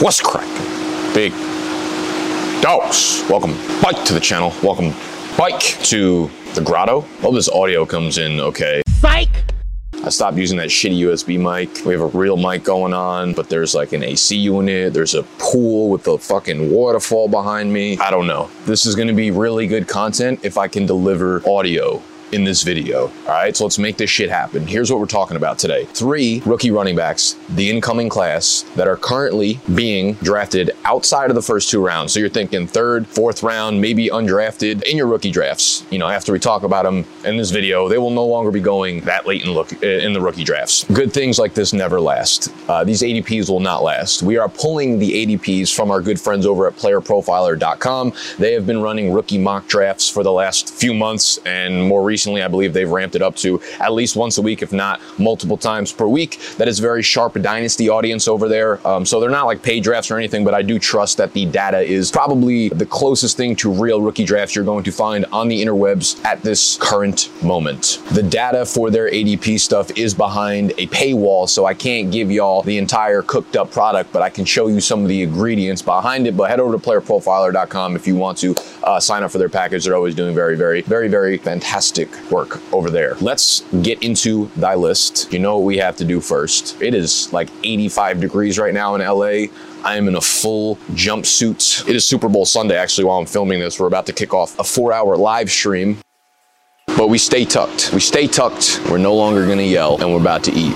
What's cracking? Big dogs. Welcome bike to the channel. Welcome bike to the grotto. Hope this audio comes in okay. Psych! I stopped using that shitty USB mic. We have a real mic going on, but there's like an AC unit. There's a pool with the fucking waterfall behind me. I don't know. This is gonna be really good content if I can deliver audio in this video. All right, so let's make this shit happen. Here's what we're talking about today. Three rookie running backs, the incoming class that are currently being drafted outside of the first two rounds. So you're thinking third, fourth round, maybe undrafted in your rookie drafts. You know, after we talk about them in this video, they will no longer be going that late in look in the rookie drafts. Good things like this never last. Uh, these ADPs will not last. We are pulling the ADPs from our good friends over at playerprofiler.com. They have been running rookie mock drafts for the last few months and more recently recently, I believe they've ramped it up to at least once a week, if not multiple times per week. That is very sharp dynasty audience over there. Um, so they're not like paid drafts or anything, but I do trust that the data is probably the closest thing to real rookie drafts you're going to find on the interwebs at this current moment. The data for their ADP stuff is behind a paywall, so I can't give y'all the entire cooked up product, but I can show you some of the ingredients behind it. But head over to playerprofiler.com if you want to uh, sign up for their package. They're always doing very, very, very, very fantastic work over there. Let's get into thy list. You know what we have to do first. It is like 85 degrees right now in LA. I am in a full jumpsuit. It is Super Bowl Sunday, actually, while I'm filming this. We're about to kick off a four hour live stream, but we stay tucked. We stay tucked. We're no longer gonna yell, and we're about to eat.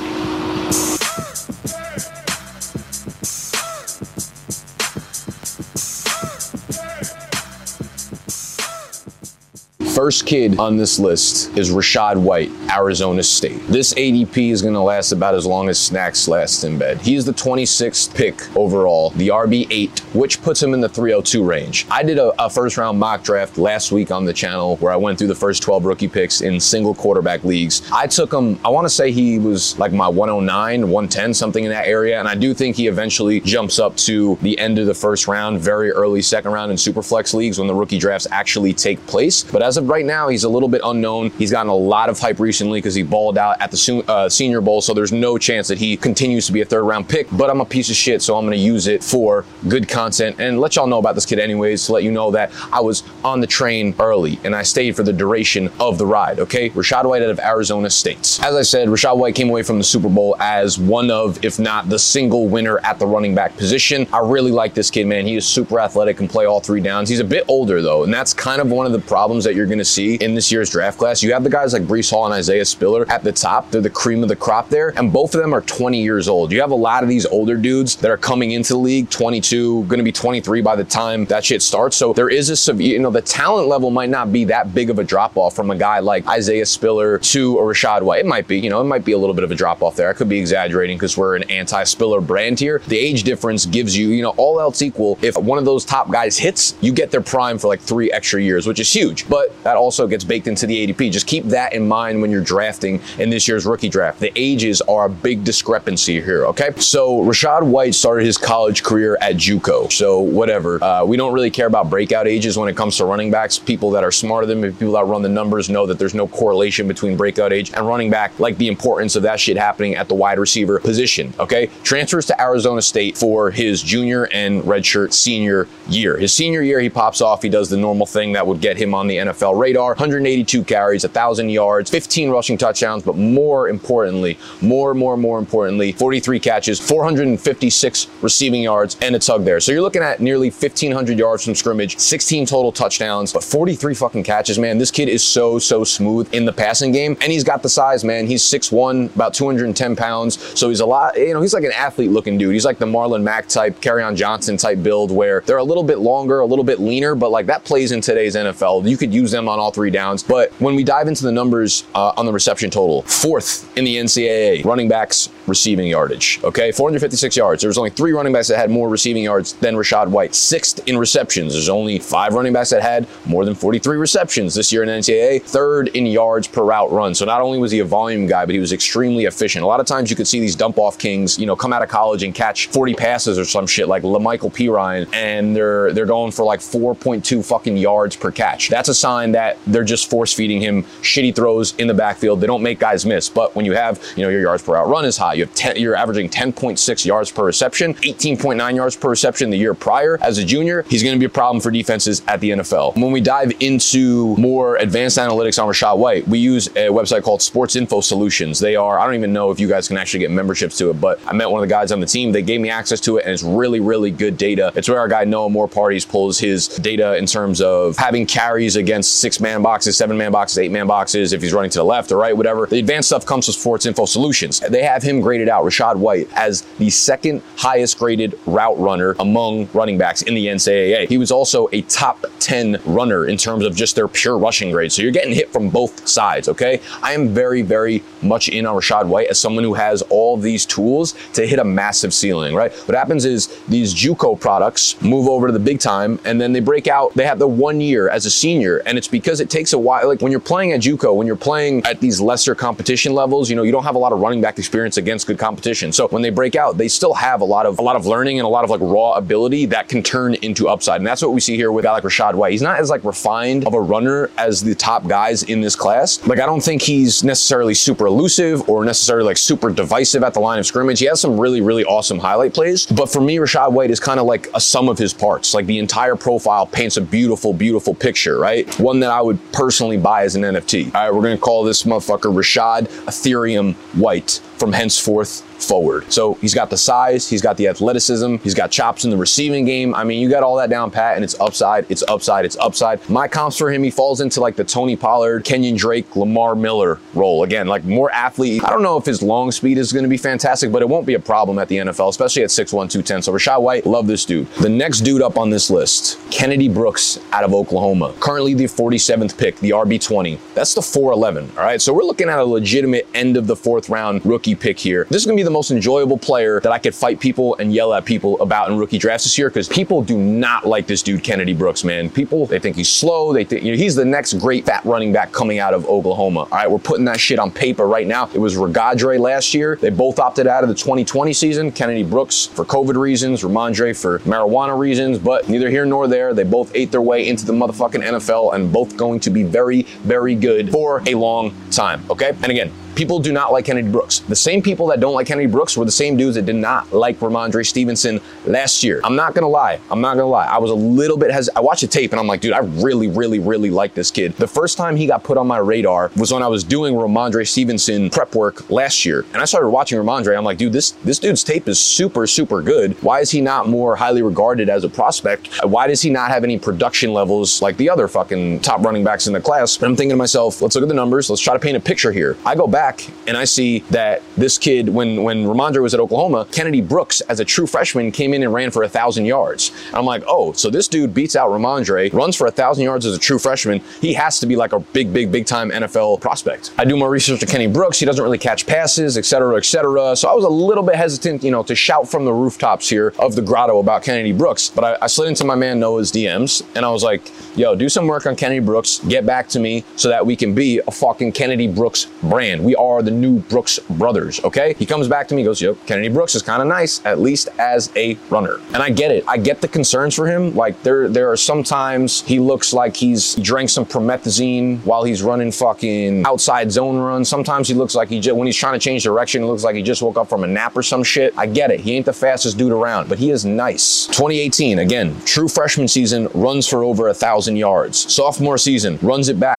First kid on this list is Rachaad White, Arizona State. This ADP is going to last about as long as snacks last in bed. He is the 26th pick overall, the RB8, which puts him in the 302 range. I did a, a first round mock draft last week on the channel where I went through the first 12 rookie picks in single quarterback leagues. I took him, I want to say he was like my 109, 110, something in that area. And I do think he eventually jumps up to the end of the first round, very early second round in superflex leagues when the rookie drafts actually take place. But as of right now, he's a little bit unknown. He's gotten a lot of hype recently because he balled out at the uh, Senior Bowl, so there's no chance that he continues to be a third round pick. But I'm a piece of shit, so I'm going to use it for good content and let y'all know about this kid anyways to let you know that I was on the train early and I stayed for the duration of the ride. Okay, Rachaad White out of Arizona State. As I said, Rachaad White came away from the Super Bowl as one of, if not the single winner at the running back position. I really like this kid, man. He is super athletic and play all three downs. He's a bit older though, and that's kind of one of the problems that you're going to see in this year's draft class. You have the guys like Breece Hall and Isaiah Spiller at the top. They're the cream of the crop there, and both of them are 20 years old. You have a lot of these older dudes that are coming into the league, 22, going to be 23 by the time that shit starts. So there is a severe, you know, the talent level might not be that big of a drop off from a guy like Isaiah Spiller to a Rachaad White. It might be, you know, it might be a little bit of a drop off there. I could be exaggerating because we're an anti-Spiller brand here. The age difference gives you, you know, all else equal. If one of those top guys hits, you get their prime for like three extra years, which is huge. But that also gets baked into the ADP. Just keep that in mind when you're drafting in this year's rookie draft. The ages are a big discrepancy here, okay? So Rachaad White started his college career at JUCO. So whatever. Uh, we don't really care about breakout ages when it comes to running backs. People that are smarter than me, people that run the numbers know that there's no correlation between breakout age and running back, like the importance of that shit happening at the wide receiver position, okay? Transfers to Arizona State for his junior and redshirt senior year. His senior year, he pops off. He does the normal thing that would get him on the NFL radar. 182 carries, 1,000 yards, 15 rushing touchdowns, but more importantly, more, more, more importantly, 43 catches, 456 receiving yards, and a tug there. So you're looking at nearly 1,500 yards from scrimmage, 16 total touchdowns, but 43 fucking catches, man. This kid is so, so smooth in the passing game, and he's got the size, man. He's 6'1, about 210 pounds. So he's a lot, you know, he's like an athlete looking dude. He's like the Marlon Mack type, Kerryon Johnson type build where they're a little bit longer, a little bit leaner, but like that plays in today's NFL. You could use them on all three downs. But when we dive into the numbers uh, on the reception total, fourth in the NCAA, running backs receiving yardage. Okay, 456 yards. There was only three running backs that had more receiving yards than Rachaad White. Sixth in receptions. There's only five running backs that had more than 43 receptions this year in NCAA. Third in yards per route run. So not only was he a volume guy, but he was extremely efficient. A lot of times you could see these dump off kings, you know, come out of college and catch 40 passes or some shit like La'Mical Perine, and they're they're going for like 4.2 fucking yards per catch. That's a sign that they're just force feeding him shitty throws in the backfield. They don't make guys miss. But when you have, you know, your yards per out run is high. You have 10, you're averaging 10.6 yards per reception, 18.9 yards per reception the year prior as a junior. He's going to be a problem for defenses at the NFL. When we dive into more advanced analytics on Rachaad White, we use a website called Sports Info Solutions. They are, I don't even know if you guys can actually get memberships to it, but I met one of the guys on the team. They gave me access to it, and it's really, really good data. It's where our guy Noah More Parties pulls his data in terms of having carries against six man boxes, seven man boxes, eight man boxes, if he's running to the left or right, whatever. The advanced stuff comes with Sports Info Solutions. They have him graded out, Rachaad White, as the second highest graded route runner among running backs in the NCAA. He was also a top 10 runner in terms of just their pure rushing grade. So you're getting hit from both sides, okay? I am very, very much in on Rachaad White as someone who has all these tools to hit a massive ceiling, right? What happens is these JUCO products move over to the big time and then they break out. They have the one year as a senior, and it's because it takes a while. Like when you're playing at JUCO, when you're playing at these lesser competition levels, you know, you don't have a lot of running back experience against good competition. So when they break out, they still have a lot of a lot of learning and a lot of like raw ability that can turn into upside. And that's what we see here with guy like Rachaad White. He's not as like refined of a runner as the top guys in this class. Like I don't think he's necessarily super elusive or necessarily like super divisive at the line of scrimmage. He has some really, really awesome highlight plays. But for me, Rachaad White is kind of like a sum of his parts. Like the entire profile paints a beautiful, beautiful picture, right? One that I would personally buy as an NFT. All right, we're gonna call this motherfucker Rachaad Ethereum White from henceforth forward. So he's got the size, he's got the athleticism, he's got chops in the receiving game. I mean, you got all that down pat, and it's upside, it's upside, it's upside. My comps for him, he falls into like the Tony Pollard, Kenyan Drake, Lamar Miller role. Again, like more athlete. I don't know if his long speed is going to be fantastic, but it won't be a problem at the NFL, especially at 6'1, 210. So Rachaad White, love this dude. The next dude up on this list, Kennedy Brooks out of Oklahoma. Currently the 47th pick, the RB20. That's the 411. All right. So we're looking at a legitimate end of the fourth round rookie pick here. This is going to be the most enjoyable player that I could fight people and yell at people about in rookie drafts this year because people do not like this dude, Kennedy Brooks, man. People, they think he's slow. They think, you know, he's the next great fat running back coming out of Oklahoma. All right. We're putting that shit on paper right now. It was Rhamondre last year. They both opted out of the 2020 season. Kennedy Brooks for COVID reasons, Rhamondre for marijuana reasons, but neither here nor there. They both ate their way into the motherfucking NFL and both going to be very, very good for a long time. Okay. And again, people do not like Kennedy Brooks. The same people that don't like Kennedy Brooks were the same dudes that did not like Rhamondre Stevenson last year. I'm not gonna lie. I'm not gonna lie. I was a little bit hesitant. I watched the tape and I'm like, dude, I really, really, really like this kid. The first time he got put on my radar was when I was doing Rhamondre Stevenson prep work last year. And I started watching Rhamondre. I'm like, dude, this this dude's tape is super, super good. Why is he not more highly regarded as a prospect? Why does he not have any production levels like the other fucking top running backs in the class? And I'm thinking to myself, let's look at the numbers. Let's try to paint a picture here. I go back back and I see that this kid, when when Rhamondre was at Oklahoma, Kennedy Brooks as a true freshman came in and ran for a thousand yards. And I'm like, oh, so this dude beats out Rhamondre, runs for a thousand yards as a true freshman. He has to be like a big, big, big time NFL prospect. I do more research to Kenny Brooks. He doesn't really catch passes, et cetera, et cetera. So I was a little bit hesitant, you know, to shout from the rooftops here of the grotto about Kennedy Brooks. But I, I slid into my man Noah's DMs and I was like, yo, do some work on Kennedy Brooks, get back to me so that we can be a fucking Kennedy Brooks brand. We are the new Brooks brothers, okay? He comes back to me, goes, yo, Kennedy Brooks is kind of nice, at least as a runner. And I get it. I get the concerns for him. Like there, there are sometimes he looks like he's he drank some promethazine while he's running fucking outside zone runs. Sometimes he looks like he just, when he's trying to change direction, it looks like he just woke up from a nap or some shit. I get it. He ain't the fastest dude around, but he is nice. 2018, again, true freshman season, runs for over a thousand yards. Sophomore season, runs it back.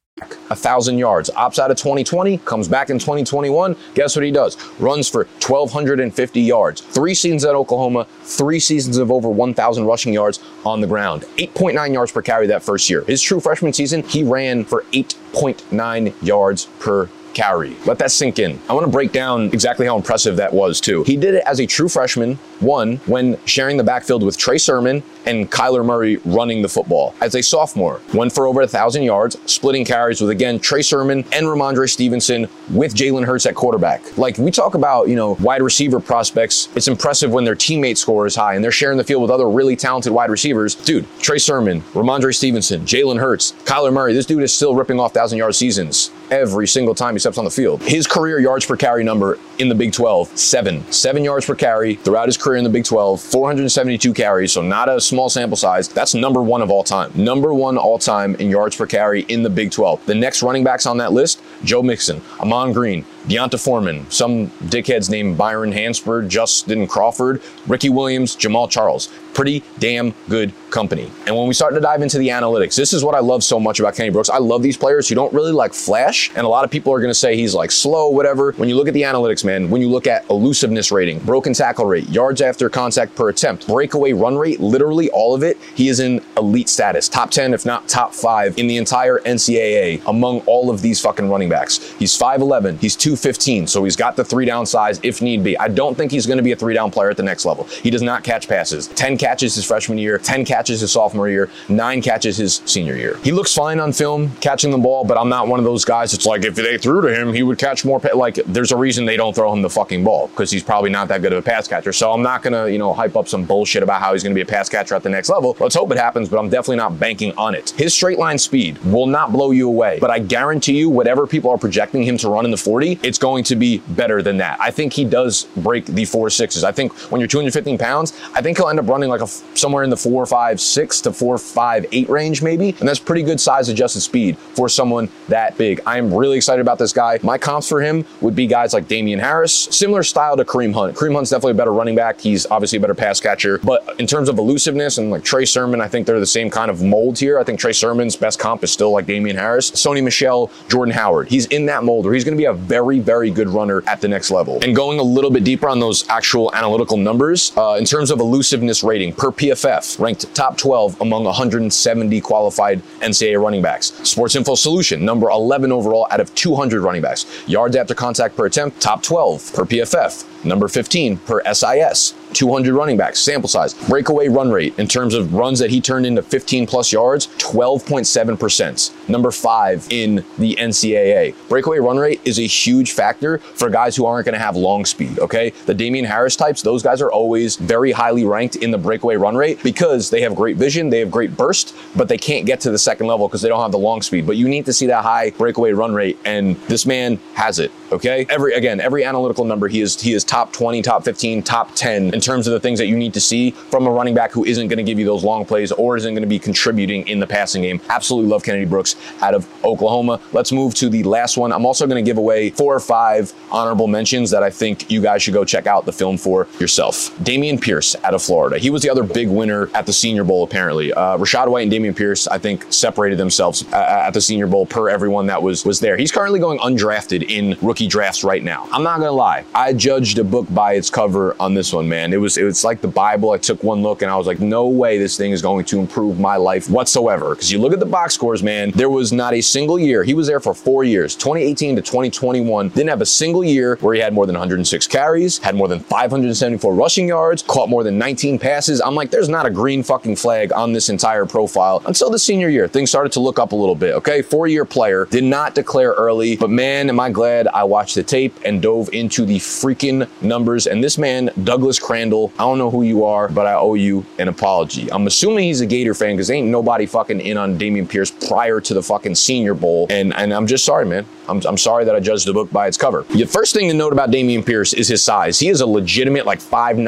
A thousand yards. Opts out of 2020, comes back in 2021. Guess what he does? Runs for 1,250 yards. Three seasons at Oklahoma, three seasons of over 1,000 rushing yards on the ground. 8.9 yards per carry that first year. His true freshman season, he ran for 8.9 yards per carry. Let that sink in. I want to break down exactly how impressive that was, too. He did it as a true freshman, one, when sharing the backfield with Trey Sermon and Kyler Murray running the football. As a sophomore, went for over a 1,000 yards, splitting carries with, again, Trey Sermon and Rhamondre Stevenson with Jalen Hurts at quarterback. Like, we talk about, you know, wide receiver prospects. It's impressive when their teammate score is high and they're sharing the field with other really talented wide receivers. Dude, Trey Sermon, Rhamondre Stevenson, Jalen Hurts, Kyler Murray, this dude is still ripping off 1,000 yard seasons every single time he steps on the field. His career yards per carry number in the Big 12, seven. Seven yards per carry throughout his career in the Big 12, 472 carries, so not a small sample size. That's number one of all time. Number one all time in yards per carry in the Big 12. The next running backs on that list, Joe Mixon, Ahman Green, D'Onta Foreman, some dickheads named Byron Hanspard, Justin Crawford, Ricky Williams, Jamaal Charles. Pretty damn good company. And when we start to dive into the analytics, this is what I love so much about Kenny Brooks. I love these players who don't really like flash, and a lot of people are going to say he's like slow, whatever. When you look at the analytics, man, when you look at elusiveness rating, broken tackle rate, yards after contact per attempt, breakaway run rate, literally all of it, he is in elite status, top 10, if not top five in the entire NCAA among all of these fucking running backs. He's 5'11, he's 215, so he's got the three down size if need be. I don't think he's going to be a three down player at the next level. He does not catch passes. 10 catches his freshman year, 10 catches his sophomore year, nine catches his senior year. He looks fine on film catching the ball, but I'm not one of those guys. It's like if they threw to him, he would catch more. Pa- like there's a reason they don't throw him the fucking ball because he's probably not that good of a pass catcher. So I'm not gonna you know hype up some bullshit about how he's gonna be a pass catcher at the next level. Let's hope it happens, but I'm definitely not banking on it. His straight line speed will not blow you away, but I guarantee you, whatever people are projecting him to run in the 40, it's going to be better than that. I think he does break the four sixes. I think when you're 215 pounds, I think he'll end up running like a somewhere in the four five six to four five eight range maybe, and that's pretty good size adjusted speed for someone that big. I am really excited about this guy. My comps for him would be guys like Damien Harris, similar style to Kareem Hunt. Kareem Hunt's definitely a better running back. He's obviously a better pass catcher, but in terms of elusiveness and like Trey Sermon, I think they're the same kind of mold here. I think Trey Sermon's best comp is still like Damien Harris, Sony Michel, Jordan Howard. He's in that mold where he's going to be a very, very good runner at the next level. And going a little bit deeper on those actual analytical numbers, uh, in terms of elusiveness rating per PFF, ranked top 12 among 170 qualified NCAA running backs. Sports Info Solution, number 11 overall out of 200 running backs. Yards after contact per attempt, top 12 per PFF. Number 15 per SIS, 200 running backs, sample size. Breakaway run rate in terms of runs that he turned into 15 plus yards, 12.7%. Number five in the NCAA. Breakaway run rate is a huge factor for guys who aren't going to have long speed, okay? The Damien Harris types, those guys are always very highly ranked in the breakaway run rate because they have great vision, they have great burst, but they can't get to the second level because they don't have the long speed. But you need to see that high breakaway run rate, and this man has it, okay? Every, again, every analytical number, he is, he is top 20, top 15, top 10 in terms of the things that you need to see from a running back who isn't going to give you those long plays or isn't going to be contributing in the passing game. Absolutely love Kennedy Brooks out of Oklahoma. Let's move to the last one. I'm also going to give away four or five honorable mentions that I think you guys should go check out the film for yourself. Dameon Pierce out of Florida. He was the other big winner at the Senior Bowl, apparently. Uh, Rachaad White and Dameon Pierce, I think, separated themselves uh, at the Senior Bowl per everyone that was was there. He's currently going undrafted in rookie drafts right now. I'm not going to lie. I judged a book by its cover on this one, man. It was it was like the Bible. I took one look and I was like, no way this thing is going to improve my life whatsoever. Because you look at the box scores, man, there was not a single year. He was there for four years, 2018 to 2021. Didn't have a single year where he had more than 106 carries, had more than 574 rushing yards, caught more than 19 passes. I'm like, there's not a green fucking flag on this entire profile until the senior year. Things started to look up a little bit. Okay, four year player did not declare early, but man, am I glad I watched the tape and dove into the freaking numbers. And this man, Douglas Crandall, I don't know who you are, but I owe you an apology. I'm assuming he's a Gator fan because ain't nobody fucking in on Dameon Pierce prior to the fucking Senior Bowl. And and I'm just sorry, man. I'm, I'm sorry that I judged the book by its cover. The first thing to note about Dameon Pierce is his size. He is a legitimate like 5'9,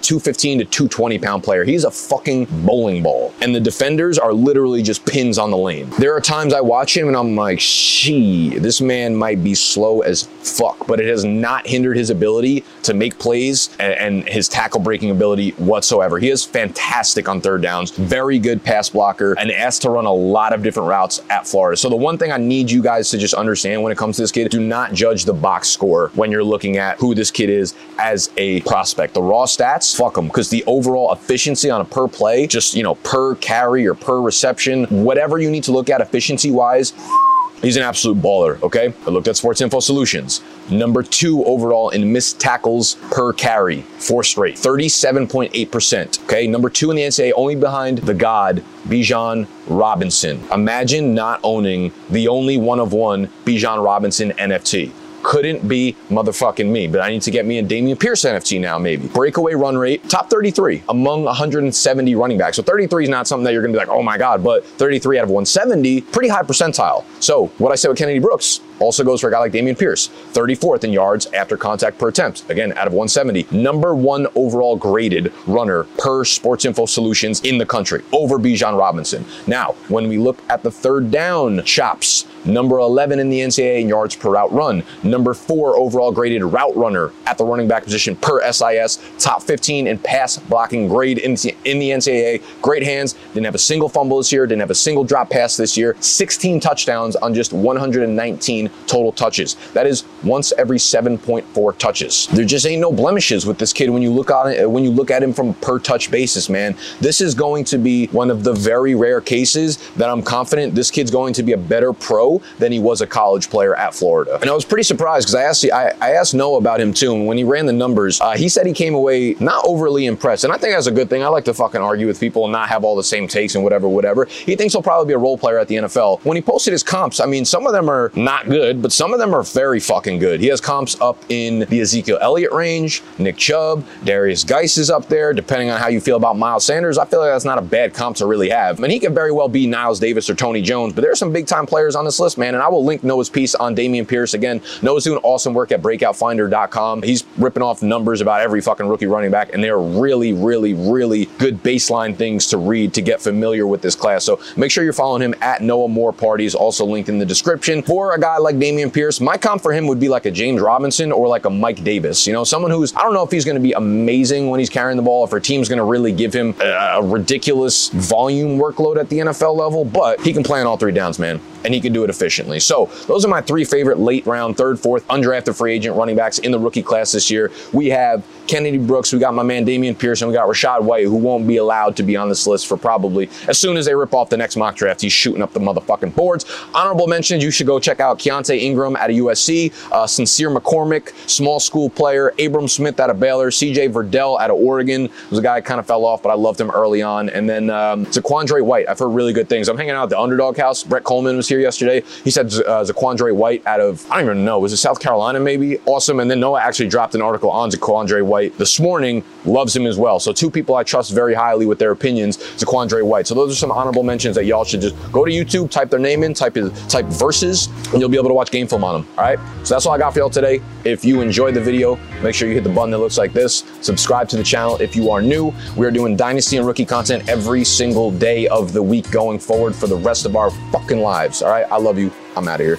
215 to 220 pound player. He's a fucking bowling ball. And the defenders are literally just pins on the lane. There are times I watch him and I'm like, she, this man might be slow as fuck, but it has not hindered his ability to make plays and, and his tackle breaking ability whatsoever. He is fantastic on third downs, very good pass blocker, and asked to run a lot of different routes at Florida. So the one thing I need you guys to just understand when it comes to this kid, do not judge the box score when you're looking at who this kid is as a prospect. The raw stats, fuck them, because the overall efficiency on a per play, just, you know, per carry or per reception, whatever you need to look at efficiency wise, He's an absolute baller, okay? I looked at Sports Info Solutions. Number two overall in missed tackles per carry, four straight, 37.8%, okay? Number two in the NCAA, only behind the god, Bijan Robinson. Imagine not owning the only one of one Bijan Robinson NFT couldn't be motherfucking me. But I need to get me a Dameon Pierce NFT now, maybe. Breakaway run rate, top 33 among 170 running backs. So 33 is not something that you're gonna be like, oh my God, but 33 out of 170, pretty high percentile. So what I said with Kennedy Brooks also goes for a guy like Dameon Pierce, 34th in yards after contact per attempt, again, out of 170. Number one overall graded runner per Sports Info Solutions in the country, over Bijan Robinson. Now, when we look at the third down chops, number 11 in the NCAA in yards per route run, number four overall graded route runner at the running back position per SIS, top 15 in pass blocking grade in the NCAA. Great hands, didn't have a single fumble this year, didn't have a single drop pass this year, 16 touchdowns on just 119 total touches. That is once every 7.4 touches. There just ain't no blemishes with this kid when you look on it, when you look at him from per touch basis, man. This is going to be one of the very rare cases that I'm confident this kid's going to be a better pro than he was a college player at Florida. And I was pretty surprised because I asked I, asked Noah about him too, and when he ran the numbers, uh, he said he came away not overly impressed. And I think that's a good thing. I like to fucking argue with people and not have all the same takes and whatever, whatever. He thinks he'll probably be a role player at the NFL. When he posted his comps, I mean, some of them are not good but some of them are very fucking good. He has comps up in the Ezekiel Elliott range, Nick Chubb, Derrius Guice is up there, depending on how you feel about Miles Sanders. I feel like that's not a bad comp to really have. I mean, he could very well be Niles Davis or Tony Jones, but there are some big time players on this list, man. And I will link Noah's piece on Dameon Pierce. Again, Noah's doing awesome work at breakoutfinder.com. He's ripping off numbers about every fucking rookie running back, and they're really, really, really good baseline things to read to get familiar with this class. So make sure you're following him at Noah Moore Parties, also linked in the description. For a guy like Dameon Pierce, my comp for him would be like a James Robinson or like a Mike Davis. You know, someone who's, I don't know if he's going to be amazing when he's carrying the ball, if our team's going to really give him a ridiculous volume workload at the NFL level, but he can play on all three downs, man and he can do it efficiently. So those are my three favorite late round, third, fourth, undrafted free agent running backs in the rookie class this year. We have Kennedy Brooks, we got my man Dameon Pearson, we got Rachaad White, who won't be allowed to be on this list for probably as soon as they rip off the next mock draft. He's shooting up the motherfucking boards. Honorable mentions, you should go check out Keaontay Ingram out of USC, uh, Sincere McCormick, small school player, Abram Smith out of Baylor, CJ Verdell out of Oregon was a guy kind of fell off, but I loved him early on. And then um, Zaquandre White, I've heard really good things. I'm hanging out at the underdog house. Brett Coleman was here yesterday. He said uh, Zaquandre White out of, I don't even know, was it South Carolina maybe? Awesome. And then Noah actually dropped an article on Zaquandre White this morning, loves him as well. So two people I trust very highly with their opinions, Zaquandre White. So those are some honorable mentions that y'all should just go to YouTube, type their name in, type type verses, and you'll be able to watch game film on them. All right. So that's all I got for y'all today. If you enjoyed the video, make sure you hit the button that looks like this. Subscribe to the channel if you are new. We are doing Dynasty and Rookie content every single day of the week going forward for the rest of our fucking lives. All right. I love you. I'm out of here.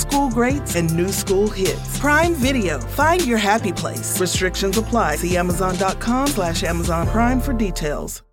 school greats and new school hits. Prime Video. Find your happy place. Restrictions apply. See Amazon.com slash Amazon Prime for details.